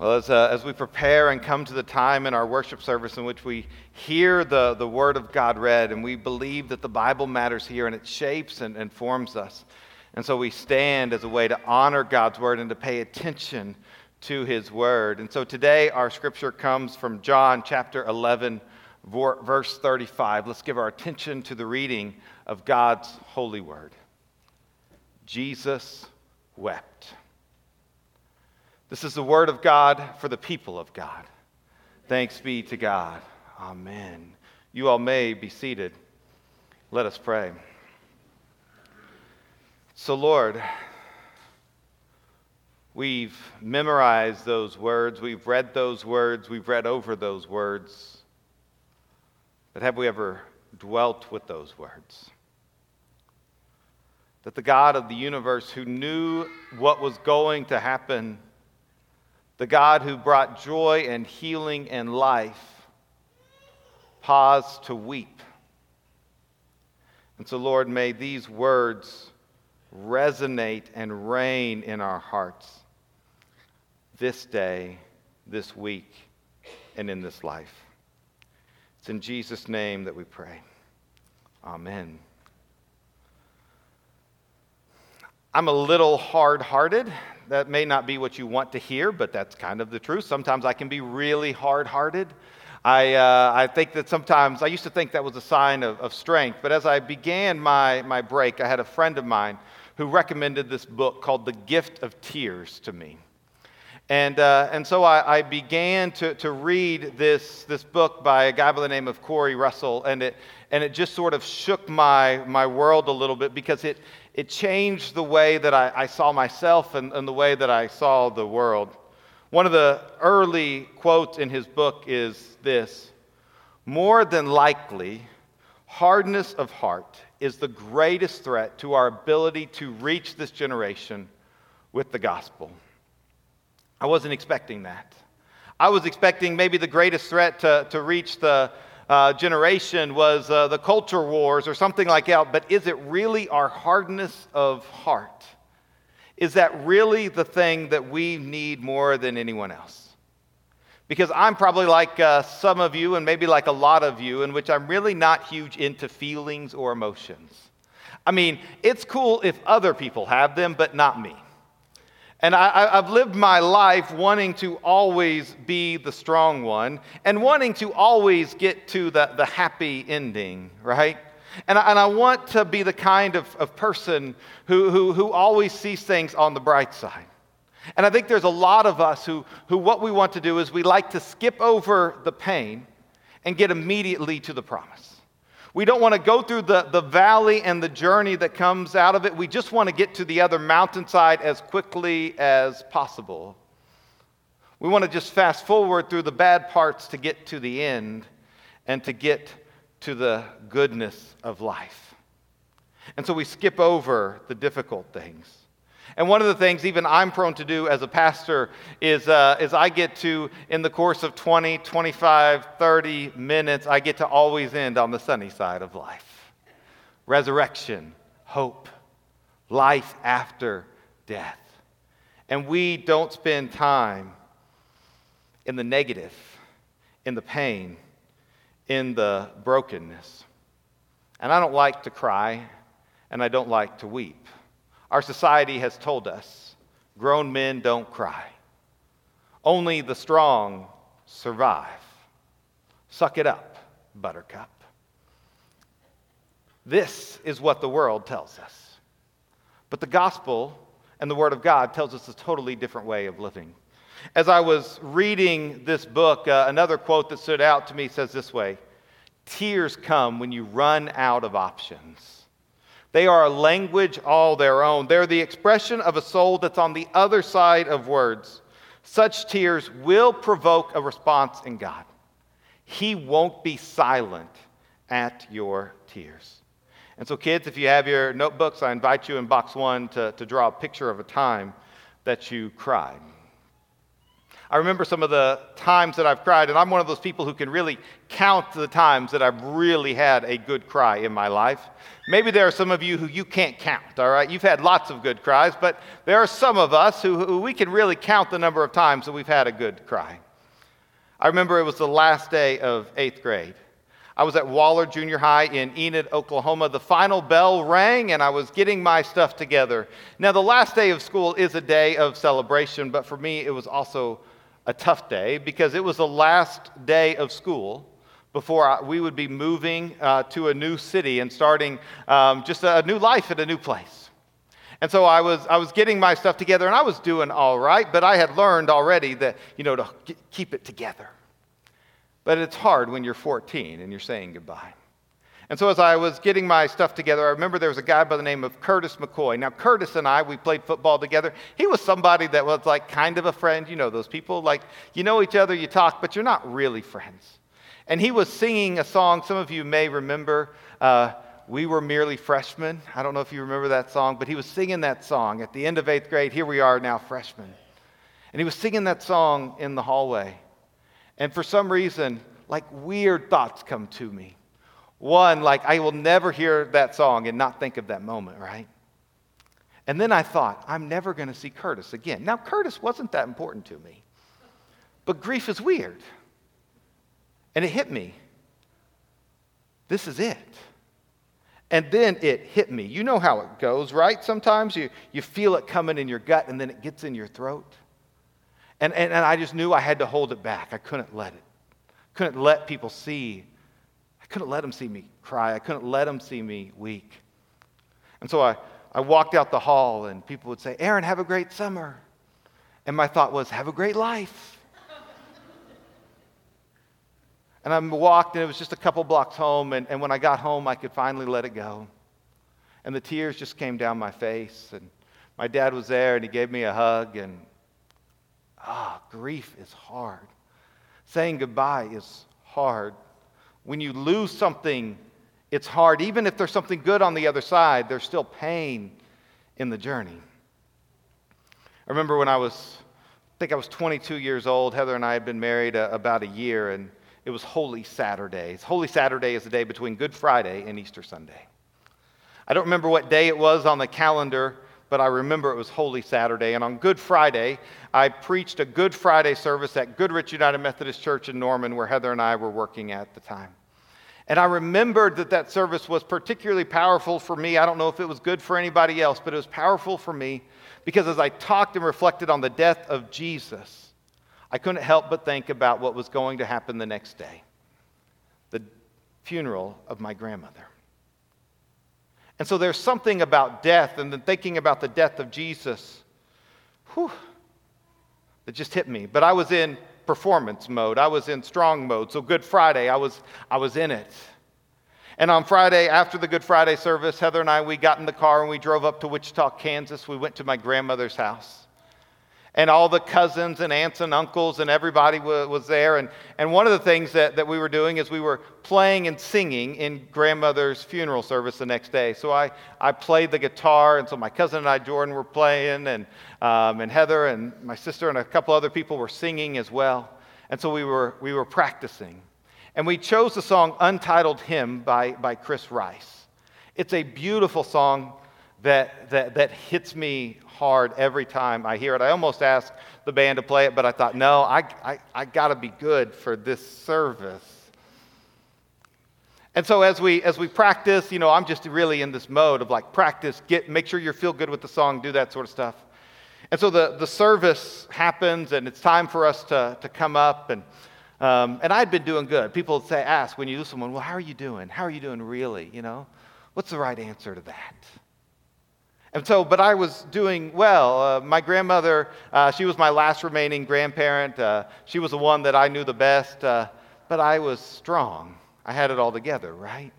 Well, as, uh, as we prepare and come to the time in our worship service in which we hear the, the Word of God read, and we believe that the Bible matters here and it shapes and, and forms us. And so we stand as a way to honor God's Word and to pay attention to His Word. And so today our scripture comes from John chapter 11, verse 35. Let's give our attention to the reading of God's holy Word. Jesus wept. This is the word of God for the people of God. Thanks be to God. Amen. You all may be seated. Let us pray. So, Lord, we've memorized those words, we've read those words, we've read over those words. But have we ever dwelt with those words? That the God of the universe, who knew what was going to happen, the God who brought joy and healing and life, pause to weep. And so, Lord, may these words resonate and reign in our hearts this day, this week, and in this life. It's in Jesus' name that we pray. Amen. I'm a little hard hearted that may not be what you want to hear, but that's kind of the truth. Sometimes I can be really hard hearted. I, uh, I think that sometimes, I used to think that was a sign of, of strength, but as I began my, my break, I had a friend of mine who recommended this book called The Gift of Tears to me. And, uh, and so I, I, began to, to read this, this book by a guy by the name of Corey Russell, and it, and it just sort of shook my, my world a little bit because it, it changed the way that I, I saw myself and, and the way that I saw the world. One of the early quotes in his book is this More than likely, hardness of heart is the greatest threat to our ability to reach this generation with the gospel. I wasn't expecting that. I was expecting maybe the greatest threat to, to reach the, uh, generation was uh, the culture wars or something like that, but is it really our hardness of heart? Is that really the thing that we need more than anyone else? Because I'm probably like uh, some of you, and maybe like a lot of you, in which I'm really not huge into feelings or emotions. I mean, it's cool if other people have them, but not me. And I, have lived my life wanting to always be the strong one and wanting to always get to the, the happy ending, right? And I, and I want to be the kind of, of person who, who, who always sees things on the bright side. And I think there's a lot of us who, who what we want to do is we like to skip over the pain and get immediately to the promise. We don't want to go through the, the valley and the journey that comes out of it. We just want to get to the other mountainside as quickly as possible. We want to just fast forward through the bad parts to get to the end and to get to the goodness of life. And so we skip over the difficult things. And one of the things, even I'm prone to do as a pastor, is, uh, is I get to, in the course of 20, 25, 30 minutes, I get to always end on the sunny side of life resurrection, hope, life after death. And we don't spend time in the negative, in the pain, in the brokenness. And I don't like to cry, and I don't like to weep. Our society has told us grown men don't cry, only the strong survive. Suck it up, buttercup. This is what the world tells us. But the gospel and the word of God tells us a totally different way of living. As I was reading this book, uh, another quote that stood out to me says this way Tears come when you run out of options. They are a language all their own. They're the expression of a soul that's on the other side of words. Such tears will provoke a response in God. He won't be silent at your tears. And so, kids, if you have your notebooks, I invite you in box one to, to draw a picture of a time that you cried. I remember some of the times that I've cried, and I'm one of those people who can really count the times that I've really had a good cry in my life. Maybe there are some of you who you can't count, all right? You've had lots of good cries, but there are some of us who, who we can really count the number of times that we've had a good cry. I remember it was the last day of eighth grade. I was at Waller Junior High in Enid, Oklahoma. The final bell rang, and I was getting my stuff together. Now, the last day of school is a day of celebration, but for me, it was also a tough day because it was the last day of school before we would be moving uh, to a new city and starting um, just a new life at a new place. And so I was, I was getting my stuff together and I was doing all right, but I had learned already that, you know, to keep it together. But it's hard when you're 14 and you're saying goodbye. And so, as I was getting my stuff together, I remember there was a guy by the name of Curtis McCoy. Now, Curtis and I, we played football together. He was somebody that was like kind of a friend. You know, those people, like, you know each other, you talk, but you're not really friends. And he was singing a song, some of you may remember. Uh, we were merely freshmen. I don't know if you remember that song, but he was singing that song at the end of eighth grade. Here we are now, freshmen. And he was singing that song in the hallway. And for some reason, like weird thoughts come to me. One, like, I will never hear that song and not think of that moment, right? And then I thought, I'm never going to see Curtis again. Now, Curtis wasn't that important to me, but grief is weird. And it hit me. This is it. And then it hit me. You know how it goes, right? Sometimes you, you feel it coming in your gut and then it gets in your throat. And, and, and I just knew I had to hold it back. I couldn't let it. Couldn't let people see couldn't let them see me cry. I couldn't let them see me weak. And so I, I walked out the hall, and people would say, Aaron, have a great summer. And my thought was, have a great life. and I walked, and it was just a couple blocks home. And, and when I got home, I could finally let it go. And the tears just came down my face. And my dad was there, and he gave me a hug. And ah, grief is hard. Saying goodbye is hard. When you lose something, it's hard. Even if there's something good on the other side, there's still pain in the journey. I remember when I was, I think I was 22 years old, Heather and I had been married a, about a year, and it was Holy Saturday. Holy Saturday is the day between Good Friday and Easter Sunday. I don't remember what day it was on the calendar, but I remember it was Holy Saturday. And on Good Friday, I preached a Good Friday service at Goodrich United Methodist Church in Norman, where Heather and I were working at the time. And I remembered that that service was particularly powerful for me. I don't know if it was good for anybody else, but it was powerful for me because as I talked and reflected on the death of Jesus, I couldn't help but think about what was going to happen the next day the funeral of my grandmother. And so there's something about death and then thinking about the death of Jesus whew, that just hit me. But I was in performance mode, I was in strong mode. So Good Friday, I was, I was in it. And on Friday, after the Good Friday service, Heather and I, we got in the car and we drove up to Wichita, Kansas. We went to my grandmother's house and all the cousins and aunts and uncles and everybody was there. And, and one of the things that, that we were doing is we were playing and singing in grandmother's funeral service the next day. So I, I played the guitar, and so my cousin and I, Jordan, were playing, and, um, and Heather and my sister and a couple other people were singing as well. And so we were, we were practicing. And we chose the song Untitled Hymn by, by Chris Rice. It's a beautiful song that, that, that hits me hard every time I hear it. I almost asked the band to play it, but I thought, no, I, I, I got to be good for this service. And so as we as we practice, you know, I'm just really in this mode of like practice, get make sure you feel good with the song, do that sort of stuff. And so the, the service happens and it's time for us to, to come up and um, and I'd been doing good. People say, ask when you lose someone, well, how are you doing? How are you doing really? You know? What's the right answer to that? And so, but I was doing well. Uh, my grandmother, uh, she was my last remaining grandparent. Uh, she was the one that I knew the best, uh, but I was strong. I had it all together, right?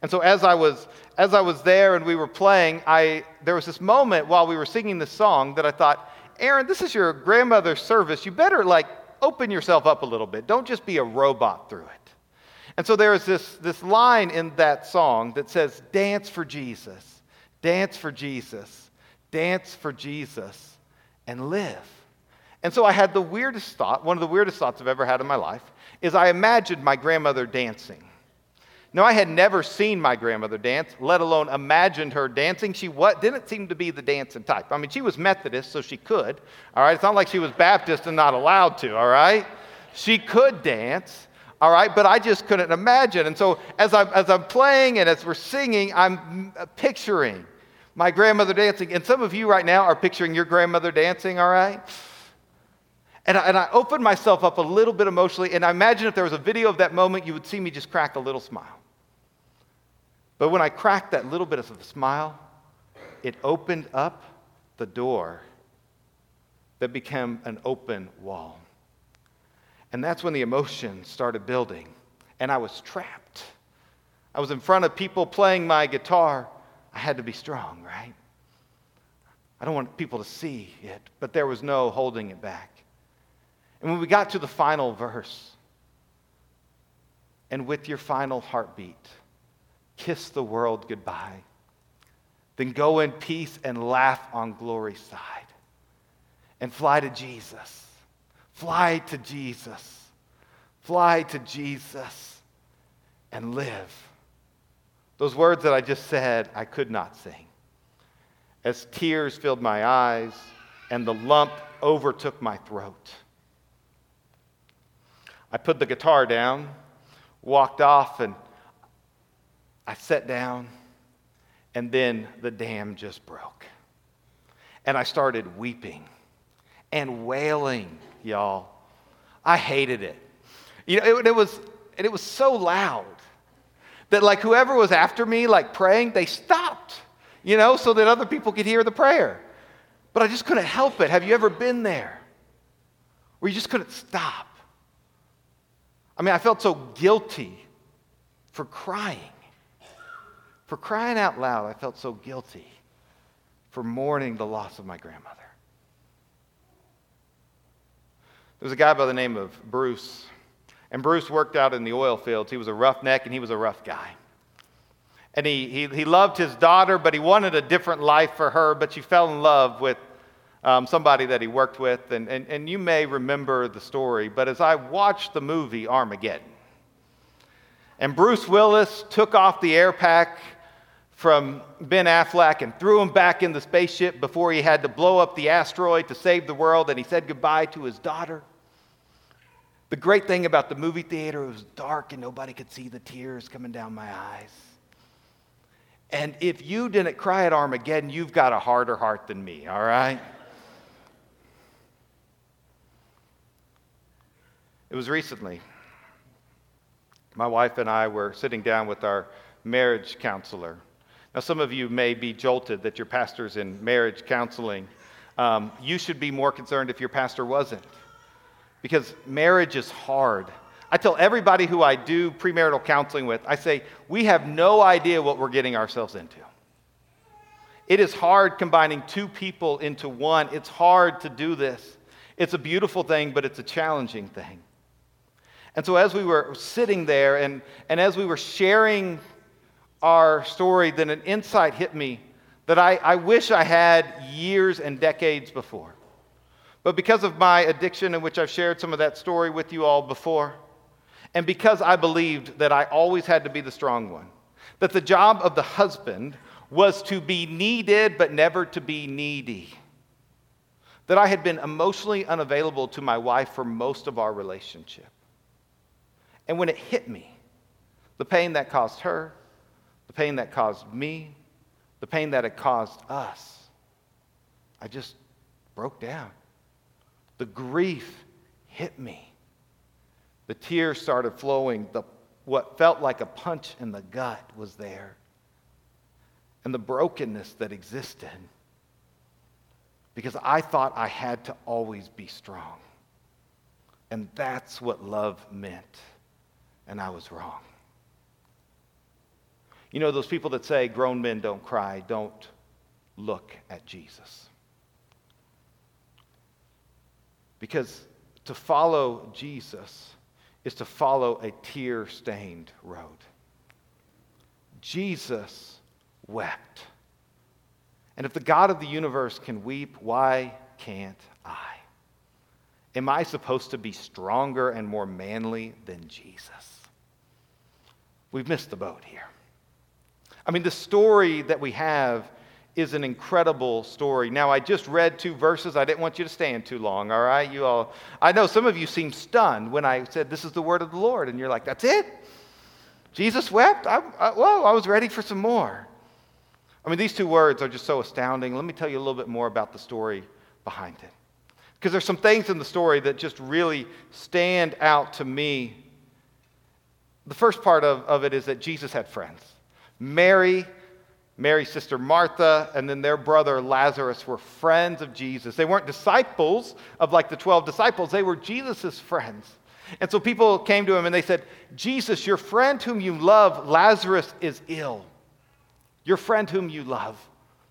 And so as I was as I was there and we were playing, I there was this moment while we were singing this song that I thought, Aaron, this is your grandmother's service. You better like open yourself up a little bit. Don't just be a robot through it. And so there is this, this line in that song that says, Dance for Jesus, dance for Jesus, dance for Jesus, and live. And so I had the weirdest thought, one of the weirdest thoughts I've ever had in my life, is I imagined my grandmother dancing. Now, I had never seen my grandmother dance, let alone imagined her dancing. She what, didn't seem to be the dancing type. I mean, she was Methodist, so she could, all right? It's not like she was Baptist and not allowed to, all right? She could dance, all right? But I just couldn't imagine. And so as I'm, as I'm playing and as we're singing, I'm uh, picturing my grandmother dancing. And some of you right now are picturing your grandmother dancing, all right? And I, and I opened myself up a little bit emotionally, and I imagine if there was a video of that moment, you would see me just crack a little smile. But when I cracked that little bit of a smile, it opened up the door that became an open wall. And that's when the emotion started building, and I was trapped. I was in front of people playing my guitar. I had to be strong, right? I don't want people to see it, but there was no holding it back. And when we got to the final verse, and with your final heartbeat, kiss the world goodbye. Then go in peace and laugh on glory's side. And fly to Jesus. Fly to Jesus. Fly to Jesus and live. Those words that I just said, I could not sing. As tears filled my eyes and the lump overtook my throat. I put the guitar down, walked off, and I sat down, and then the dam just broke. And I started weeping and wailing, y'all. I hated it. You know, it, it was, and it was so loud that, like, whoever was after me, like praying, they stopped, you know, so that other people could hear the prayer. But I just couldn't help it. Have you ever been there where you just couldn't stop? I mean, I felt so guilty for crying. For crying out loud, I felt so guilty for mourning the loss of my grandmother. There was a guy by the name of Bruce, and Bruce worked out in the oil fields. He was a roughneck and he was a rough guy. And he, he, he loved his daughter, but he wanted a different life for her, but she fell in love with um, somebody that he worked with. And, and, and you may remember the story, but as I watched the movie Armageddon, and Bruce Willis took off the air pack from Ben Affleck and threw him back in the spaceship before he had to blow up the asteroid to save the world, and he said goodbye to his daughter. The great thing about the movie theater, it was dark and nobody could see the tears coming down my eyes. And if you didn't cry at Armageddon, you've got a harder heart than me, all right? It was recently. My wife and I were sitting down with our marriage counselor now, some of you may be jolted that your pastor's in marriage counseling. Um, you should be more concerned if your pastor wasn't, because marriage is hard. I tell everybody who I do premarital counseling with, I say, we have no idea what we're getting ourselves into. It is hard combining two people into one. It's hard to do this. It's a beautiful thing, but it's a challenging thing. And so, as we were sitting there and, and as we were sharing our story, then an insight hit me that I, I wish I had years and decades before. But because of my addiction, in which I've shared some of that story with you all before, and because I believed that I always had to be the strong one, that the job of the husband was to be needed but never to be needy, that I had been emotionally unavailable to my wife for most of our relationship. And when it hit me, the pain that caused her, the pain that caused me, the pain that had caused us. I just broke down. The grief hit me. The tears started flowing. The, what felt like a punch in the gut was there. And the brokenness that existed. Because I thought I had to always be strong. And that's what love meant. And I was wrong. You know, those people that say grown men don't cry, don't look at Jesus. Because To follow Jesus is to follow a tear stained road. Jesus wept. And if the God of the universe can weep, why can't I? Am I supposed to be stronger and more manly than Jesus? We've missed the boat here. I mean, the story that we have is an incredible story. Now, I just read two verses. I didn't want you to stand too long, all right? You all, I know some of you seemed stunned when I said, This is the word of the Lord. And you're like, That's it? Jesus wept? I, I, whoa, I was ready for some more. I mean, these two words are just so astounding. Let me tell you a little bit more about the story behind it. Because there's some things in the story that just really stand out to me. The first part of, of it is that Jesus had friends. Mary Mary's sister Martha, and then their brother Lazarus were friends of Jesus. They weren't disciples of like the 12 disciples, they were Jesus' friends. And so people came to him and they said, Jesus, your friend whom you love, Lazarus is ill. Your friend whom you love.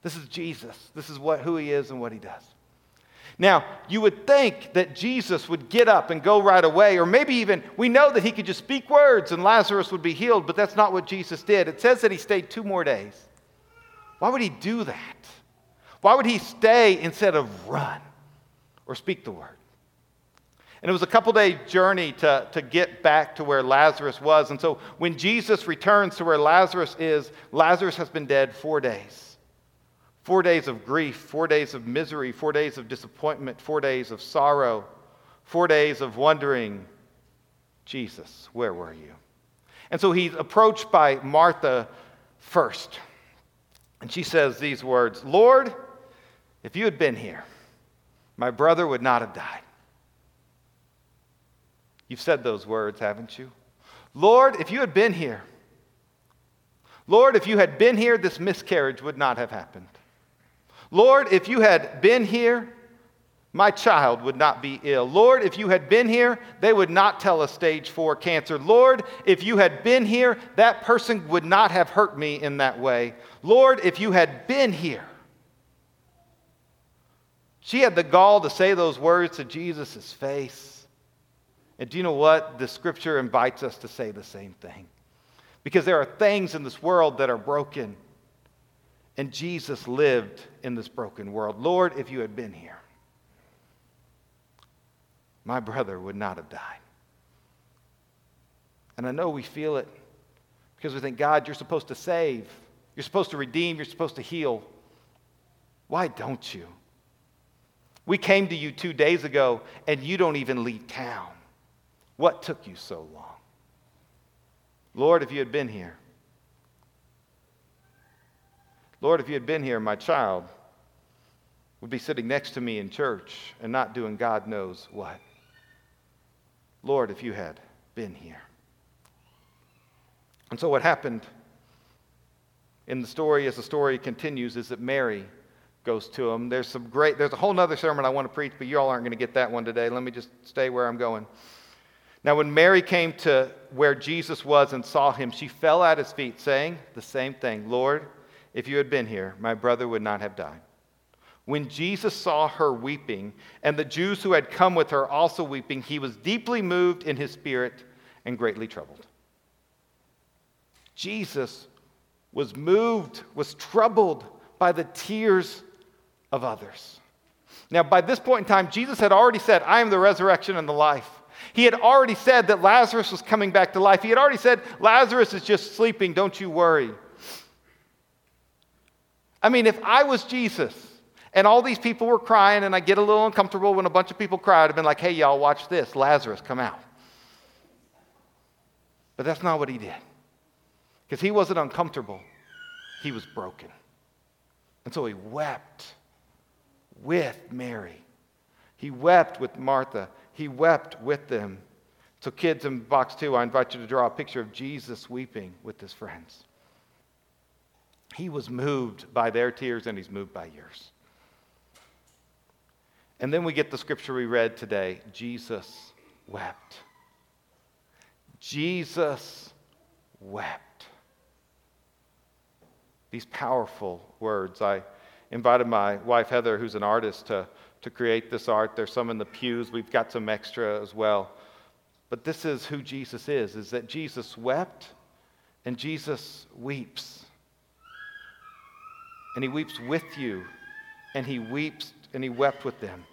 This is Jesus. This is what, who he is and what he does. Now, you would think that Jesus would get up and go right away, or maybe even we know that he could just speak words and Lazarus would be healed, but that's not what Jesus did. It says that he stayed two more days. Why would he do that? Why would he stay instead of run or speak the word? And it was a couple day journey to, to get back to where Lazarus was. And so when Jesus returns to where Lazarus is, Lazarus has been dead four days. Four days of grief, four days of misery, four days of disappointment, four days of sorrow, four days of wondering, Jesus, where were you? And so he's approached by Martha first. And she says these words Lord, if you had been here, my brother would not have died. You've said those words, haven't you? Lord, if you had been here, Lord, if you had been here, this miscarriage would not have happened. Lord, if you had been here, my child would not be ill. Lord, if you had been here, they would not tell us stage four cancer. Lord, if you had been here, that person would not have hurt me in that way. Lord, if you had been here. She had the gall to say those words to Jesus' face. And do you know what? The scripture invites us to say the same thing. Because there are things in this world that are broken. And Jesus lived in this broken world. Lord, if you had been here my brother would not have died. And I know we feel it because we think, God, you're supposed to save, you're supposed to redeem, you're supposed to heal. Why don't you? We came to you two days ago and you don't even leave town. What took you so long? Lord, if you had been here, Lord, if you had been here, my child would be sitting next to me in church and not doing God knows what. Lord, if you had been here. And so, what happened in the story, as the story continues, is that Mary goes to him. There's some great, there's a whole other sermon I want to preach, but you all aren't going to get that one today. Let me just stay where I'm going. Now, when Mary came to where Jesus was and saw him, she fell at his feet, saying the same thing Lord, if you had been here, my brother would not have died. When Jesus saw her weeping, and the Jews who had come with her also weeping, he was deeply moved in his spirit and greatly troubled. Jesus was moved, was troubled by the tears of others. Now, by this point in time, Jesus had already said, I am the resurrection and the life. He had already said that Lazarus was coming back to life. He had already said, Lazarus is just sleeping, don't you worry. I mean, if I was Jesus, and all these people were crying, and I get a little uncomfortable when a bunch of people cry, I'd have been like, hey, y'all, watch this. Lazarus, come out. But that's not what he did. Because he wasn't uncomfortable, he was broken. And so he wept with Mary. He wept with Martha. He wept with them. So, kids in box two, I invite you to draw a picture of Jesus weeping with his friends. He was moved by their tears, and he's moved by yours. And then we get the scripture we read today Jesus wept. Jesus wept. These powerful words. I invited my wife Heather, who's an artist, to, to create this art. There's some in the pews. We've got some extra as well. But this is who Jesus is, is that Jesus wept and Jesus weeps. And he weeps with you, and he weeps and he wept with them.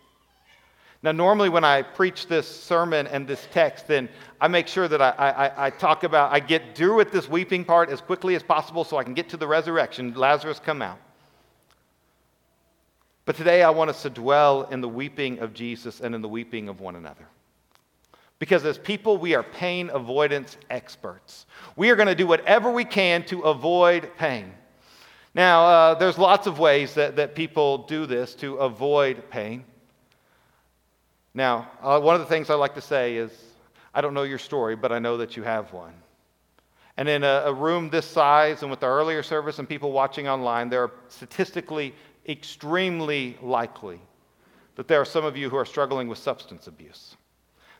Now, normally when I preach this sermon and this text, then I make sure that I, I, I, talk about, I get through with this weeping part as quickly as possible so I can get to the resurrection. Lazarus come out. But today I want us to dwell in the weeping of Jesus and in the weeping of one another. Because as people, we are pain avoidance experts. We are going to do whatever we can to avoid pain. Now, uh, there's lots of ways that, that people do this to avoid pain. Now, uh, one of the things I like to say is I don't know your story, but I know that you have one. And in a, a room this size and with the earlier service and people watching online, there are statistically extremely likely that there are some of you who are struggling with substance abuse.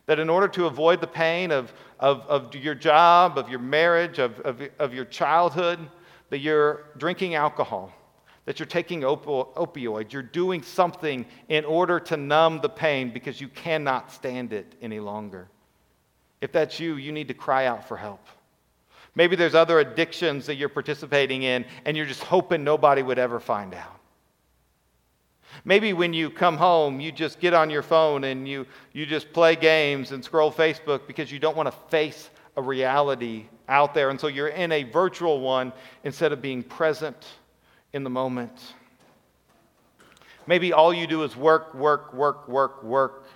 That in order to avoid the pain of, of, of your job, of your marriage, of, of, of your childhood, that you're drinking alcohol, that you're taking opioids, you're doing something in order to numb the pain because you cannot stand it any longer. If that's you, you need to cry out for help. Maybe there's other addictions that you're participating in and you're just hoping nobody would ever find out. Maybe when you come home, you just get on your phone and you, you just play games and scroll Facebook because you don't want to face a reality out there. And so you're in a virtual one instead of being present in the moment. Maybe all you do is work, work, work, work, work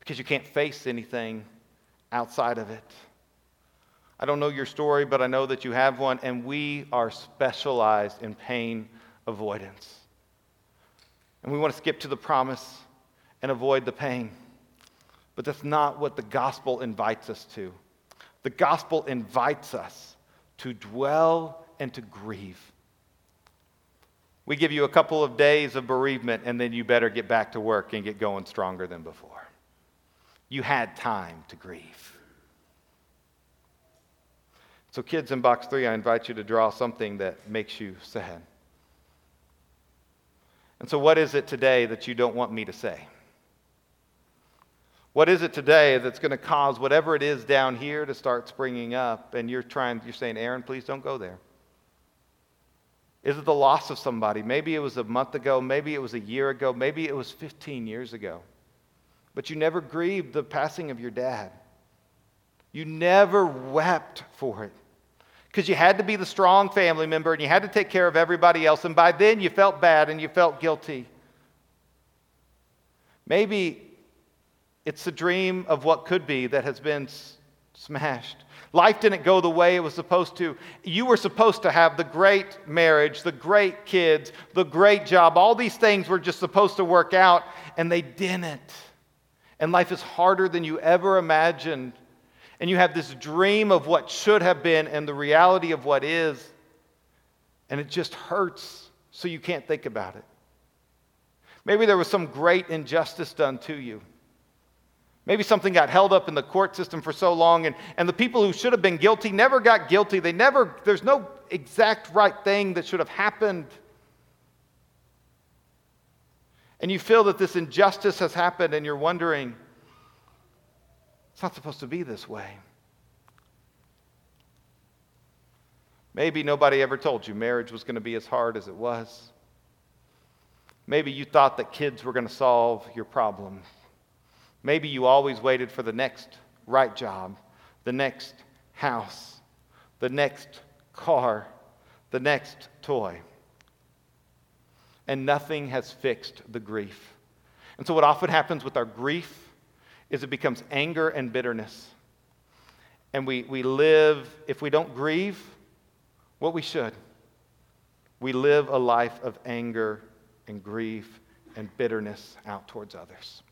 because you can't face anything outside of it. I don't know your story, but I know that you have one, and we are specialized in pain avoidance. And we want to skip to the promise and avoid the pain. But that's not what the gospel invites us to. The gospel invites us to dwell and to grieve. We give you a couple of days of bereavement, and then you better get back to work and get going stronger than before. You had time to grieve. So, kids in box three, I invite you to draw something that makes you sad. And so, what is it today that you don't want me to say? What is it today that's going to cause whatever it is down here to start springing up? And you're trying, you're saying, Aaron, please don't go there. Is it the loss of somebody? Maybe it was a month ago, maybe it was a year ago, maybe it was 15 years ago. But you never grieved the passing of your dad. You never wept for it because you had to be the strong family member and you had to take care of everybody else. And by then you felt bad and you felt guilty. Maybe it's the dream of what could be that has been smashed. Life didn't go the way it was supposed to. You were supposed to have the great marriage, the great kids, the great job. All these things were just supposed to work out, and they didn't. And life is harder than you ever imagined. And you have this dream of what should have been and the reality of what is, and it just hurts, so you can't think about it. Maybe there was some great injustice done to you. Maybe something got held up in the court system for so long, and, and the people who should have been guilty never got guilty. They never, there's no exact right thing that should have happened. And you feel that this injustice has happened, and you're wondering, it's not supposed to be this way. Maybe nobody ever told you marriage was going to be as hard as it was. Maybe you thought that kids were going to solve your problem. Maybe you always waited for the next right job, the next house, the next car, the next toy. And nothing has fixed the grief. And so, what often happens with our grief is it becomes anger and bitterness. And we, we live, if we don't grieve what we should, we live a life of anger and grief and bitterness out towards others.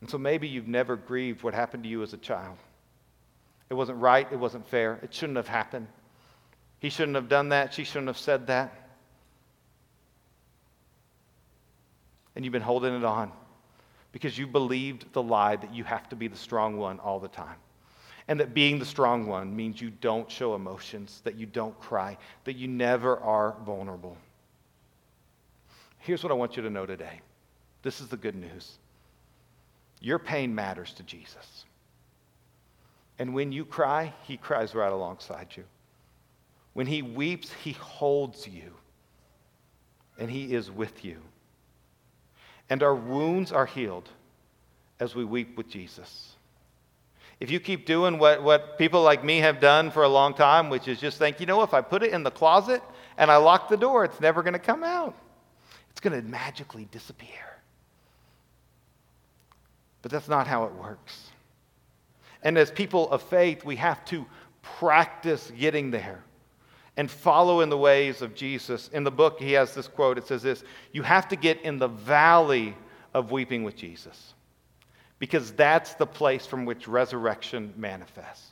And so maybe you've never grieved what happened to you as a child. It wasn't right, it wasn't fair, it shouldn't have happened. He shouldn't have done that, she shouldn't have said that. And you've been holding it on because you believed the lie that you have to be the strong one all the time. And that being the strong one means you don't show emotions, that you don't cry, that you never are vulnerable. Here's what I want you to know today this is the good news. Your pain matters to Jesus. And when you cry, he cries right alongside you. When he weeps, he holds you. And he is with you. And our wounds are healed as we weep with Jesus. If you keep doing what, what people like me have done for a long time, which is just think, you know, if I put it in the closet and I lock the door, it's never going to come out. It's going to magically disappear. But that's not how it works. And as people of faith, we have to practice getting there and follow in the ways of Jesus. In the book, he has this quote it says this You have to get in the valley of weeping with Jesus because that's the place from which resurrection manifests.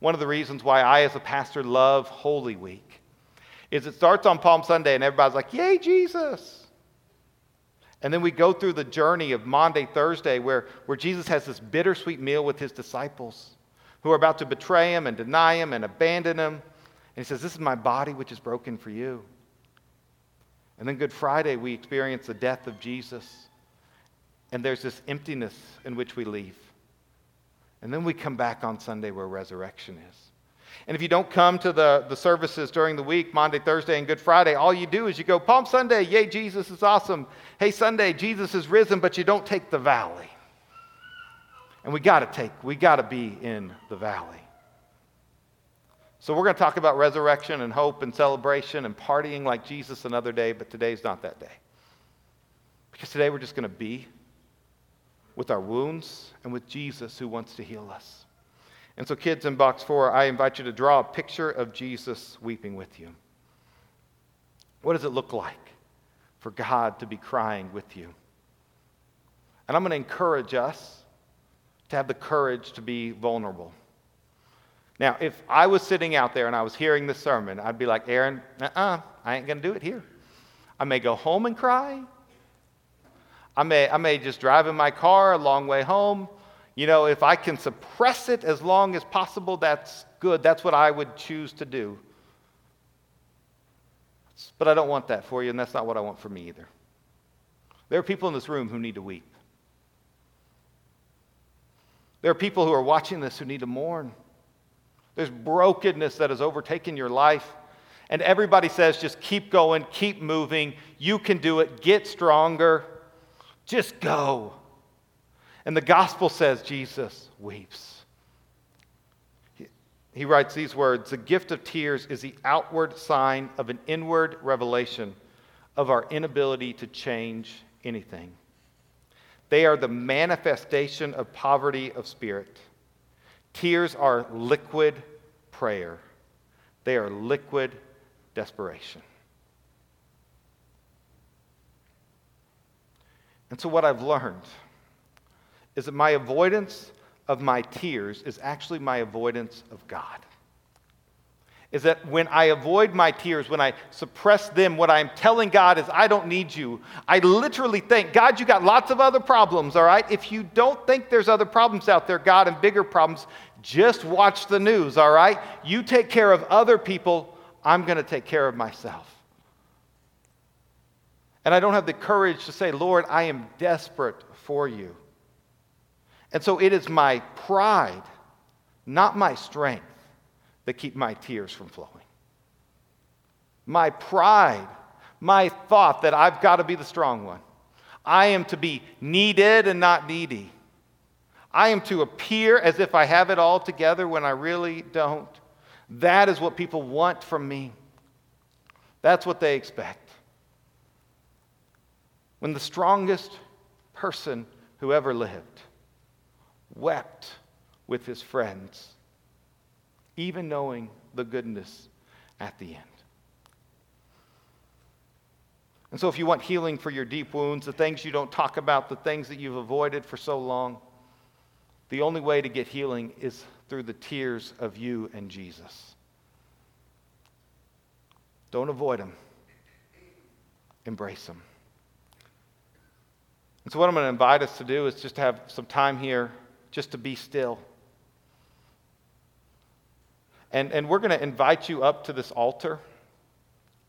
One of the reasons why I, as a pastor, love Holy Week is it starts on Palm Sunday and everybody's like, Yay, Jesus! And then we go through the journey of Maundy, Thursday, where, where Jesus has this bittersweet meal with his disciples who are about to betray him and deny him and abandon him. And he says, This is my body which is broken for you. And then Good Friday, we experience the death of Jesus. And there's this emptiness in which we leave. And then we come back on Sunday where resurrection is. And if you don't come to the, the services during the week, Maundy, Thursday, and Good Friday, all you do is you go, Palm Sunday, yay, Jesus is awesome. Hey, Sunday, Jesus is risen, but you don't take the valley. And we got to take, we got to be in the valley. So we're going to talk about resurrection and hope and celebration and partying like Jesus another day, but today's not that day. Because today we're just going to be with our wounds and with Jesus who wants to heal us. And so, kids in box four, I invite you to draw a picture of Jesus weeping with you. What does it look like for God to be crying with you? And I'm going to encourage us to have the courage to be vulnerable. Now, if I was sitting out there and I was hearing this sermon, I'd be like, Aaron, uh uh I ain't going to do it here. I may go home and cry. I may, I may just drive in my car a long way home. You know, if I can suppress it as long as possible, that's good. That's what I would choose to do. But I don't want that for you, and that's not what I want for me either. There are people in this room who need to weep. There are people who are watching this who need to mourn. There's brokenness that has overtaken your life. And everybody says, just keep going, keep moving. You can do it. Get stronger. Just go. And the gospel says Jesus weeps. He, he writes these words The gift of tears is the outward sign of an inward revelation of our inability to change anything. They are the manifestation of poverty of spirit. Tears are liquid prayer, they are liquid desperation. And so, what I've learned is that my avoidance of my tears is actually my avoidance of God. Is that when I avoid my tears, when I suppress them, what I'm telling God is, I don't need you. I literally think, God, you got lots of other problems, all right? If you don't think there's other problems out there, God, and bigger problems, just watch the news, all right? You take care of other people, I'm to take care of myself. And I don't have the courage to say, Lord, I am desperate for you. And so it is my pride, not my strength, that keep my tears from flowing. My pride, my thought that I've got to be the strong one. I am to be needed and not needy. I am to appear as if I have it all together when I really don't. That is what people want from me. That's what they expect. When the strongest person who ever lived wept with his friends, even knowing the goodness at the end. And so, if you want healing for your deep wounds, the things you don't talk about, the things that you've avoided for so long, the only way to get healing is through the tears of you and Jesus. Don't avoid them, embrace them. And so, what I'm going to invite us to do is just to have some time here just to be still. And, and we're going to invite you up to this altar.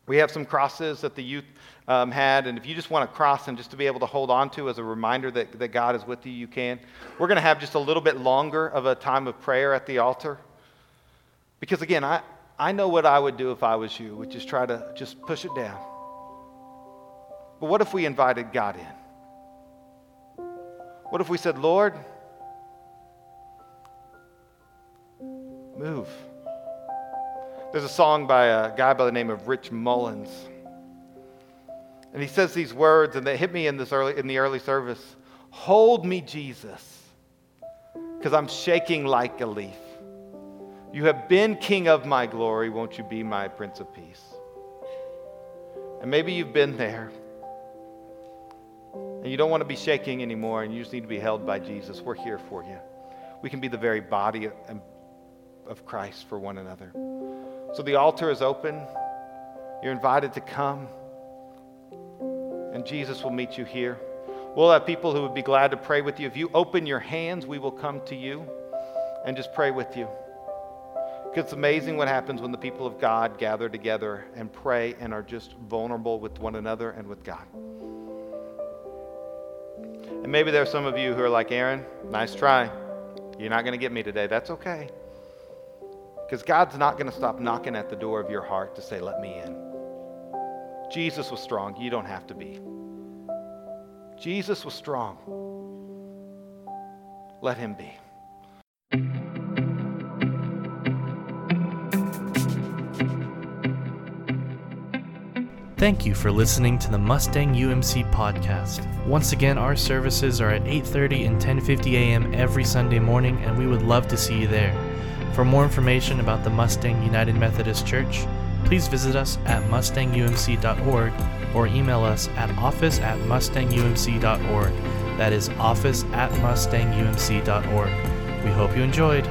We have some crosses that the youth um, had, and if you just want to cross and just to be able to hold on to as a reminder that, that God is with you, you can. We're going to have just a little bit longer of a time of prayer at the altar. Because again, I, I know what I would do if I was you, which is try to just push it down. But what if we invited God in? What if we said, Lord, move? There's a song by a guy by the name of Rich Mullins. And he says these words, and they hit me in, this early, in the early service Hold me, Jesus, because I'm shaking like a leaf. You have been king of my glory. Won't you be my prince of peace? And maybe you've been there. And you don't want to be shaking anymore, and you just need to be held by Jesus. We're here for you. We can be the very body of Christ for one another. So the altar is open. You're invited to come, and Jesus will meet you here. We'll have people who would be glad to pray with you. If you open your hands, we will come to you and just pray with you. It's amazing what happens when the people of God gather together and pray and are just vulnerable with one another and with God. And maybe there are some of you who are like, Aaron, nice try. You're not going to get me today. That's okay. Because God's not going to stop knocking at the door of your heart to say, let me in. Jesus was strong. You don't have to be. Jesus was strong. Let him be. Thank you for listening to the Mustang UMC podcast. Once again, our services are at 8:30 and 10:50 a.m. every Sunday morning and we would love to see you there. For more information about the Mustang United Methodist Church, please visit us at mustangumc.org or email us at office at mustangumc.org. That is office at mustangumc.org. We hope you enjoyed.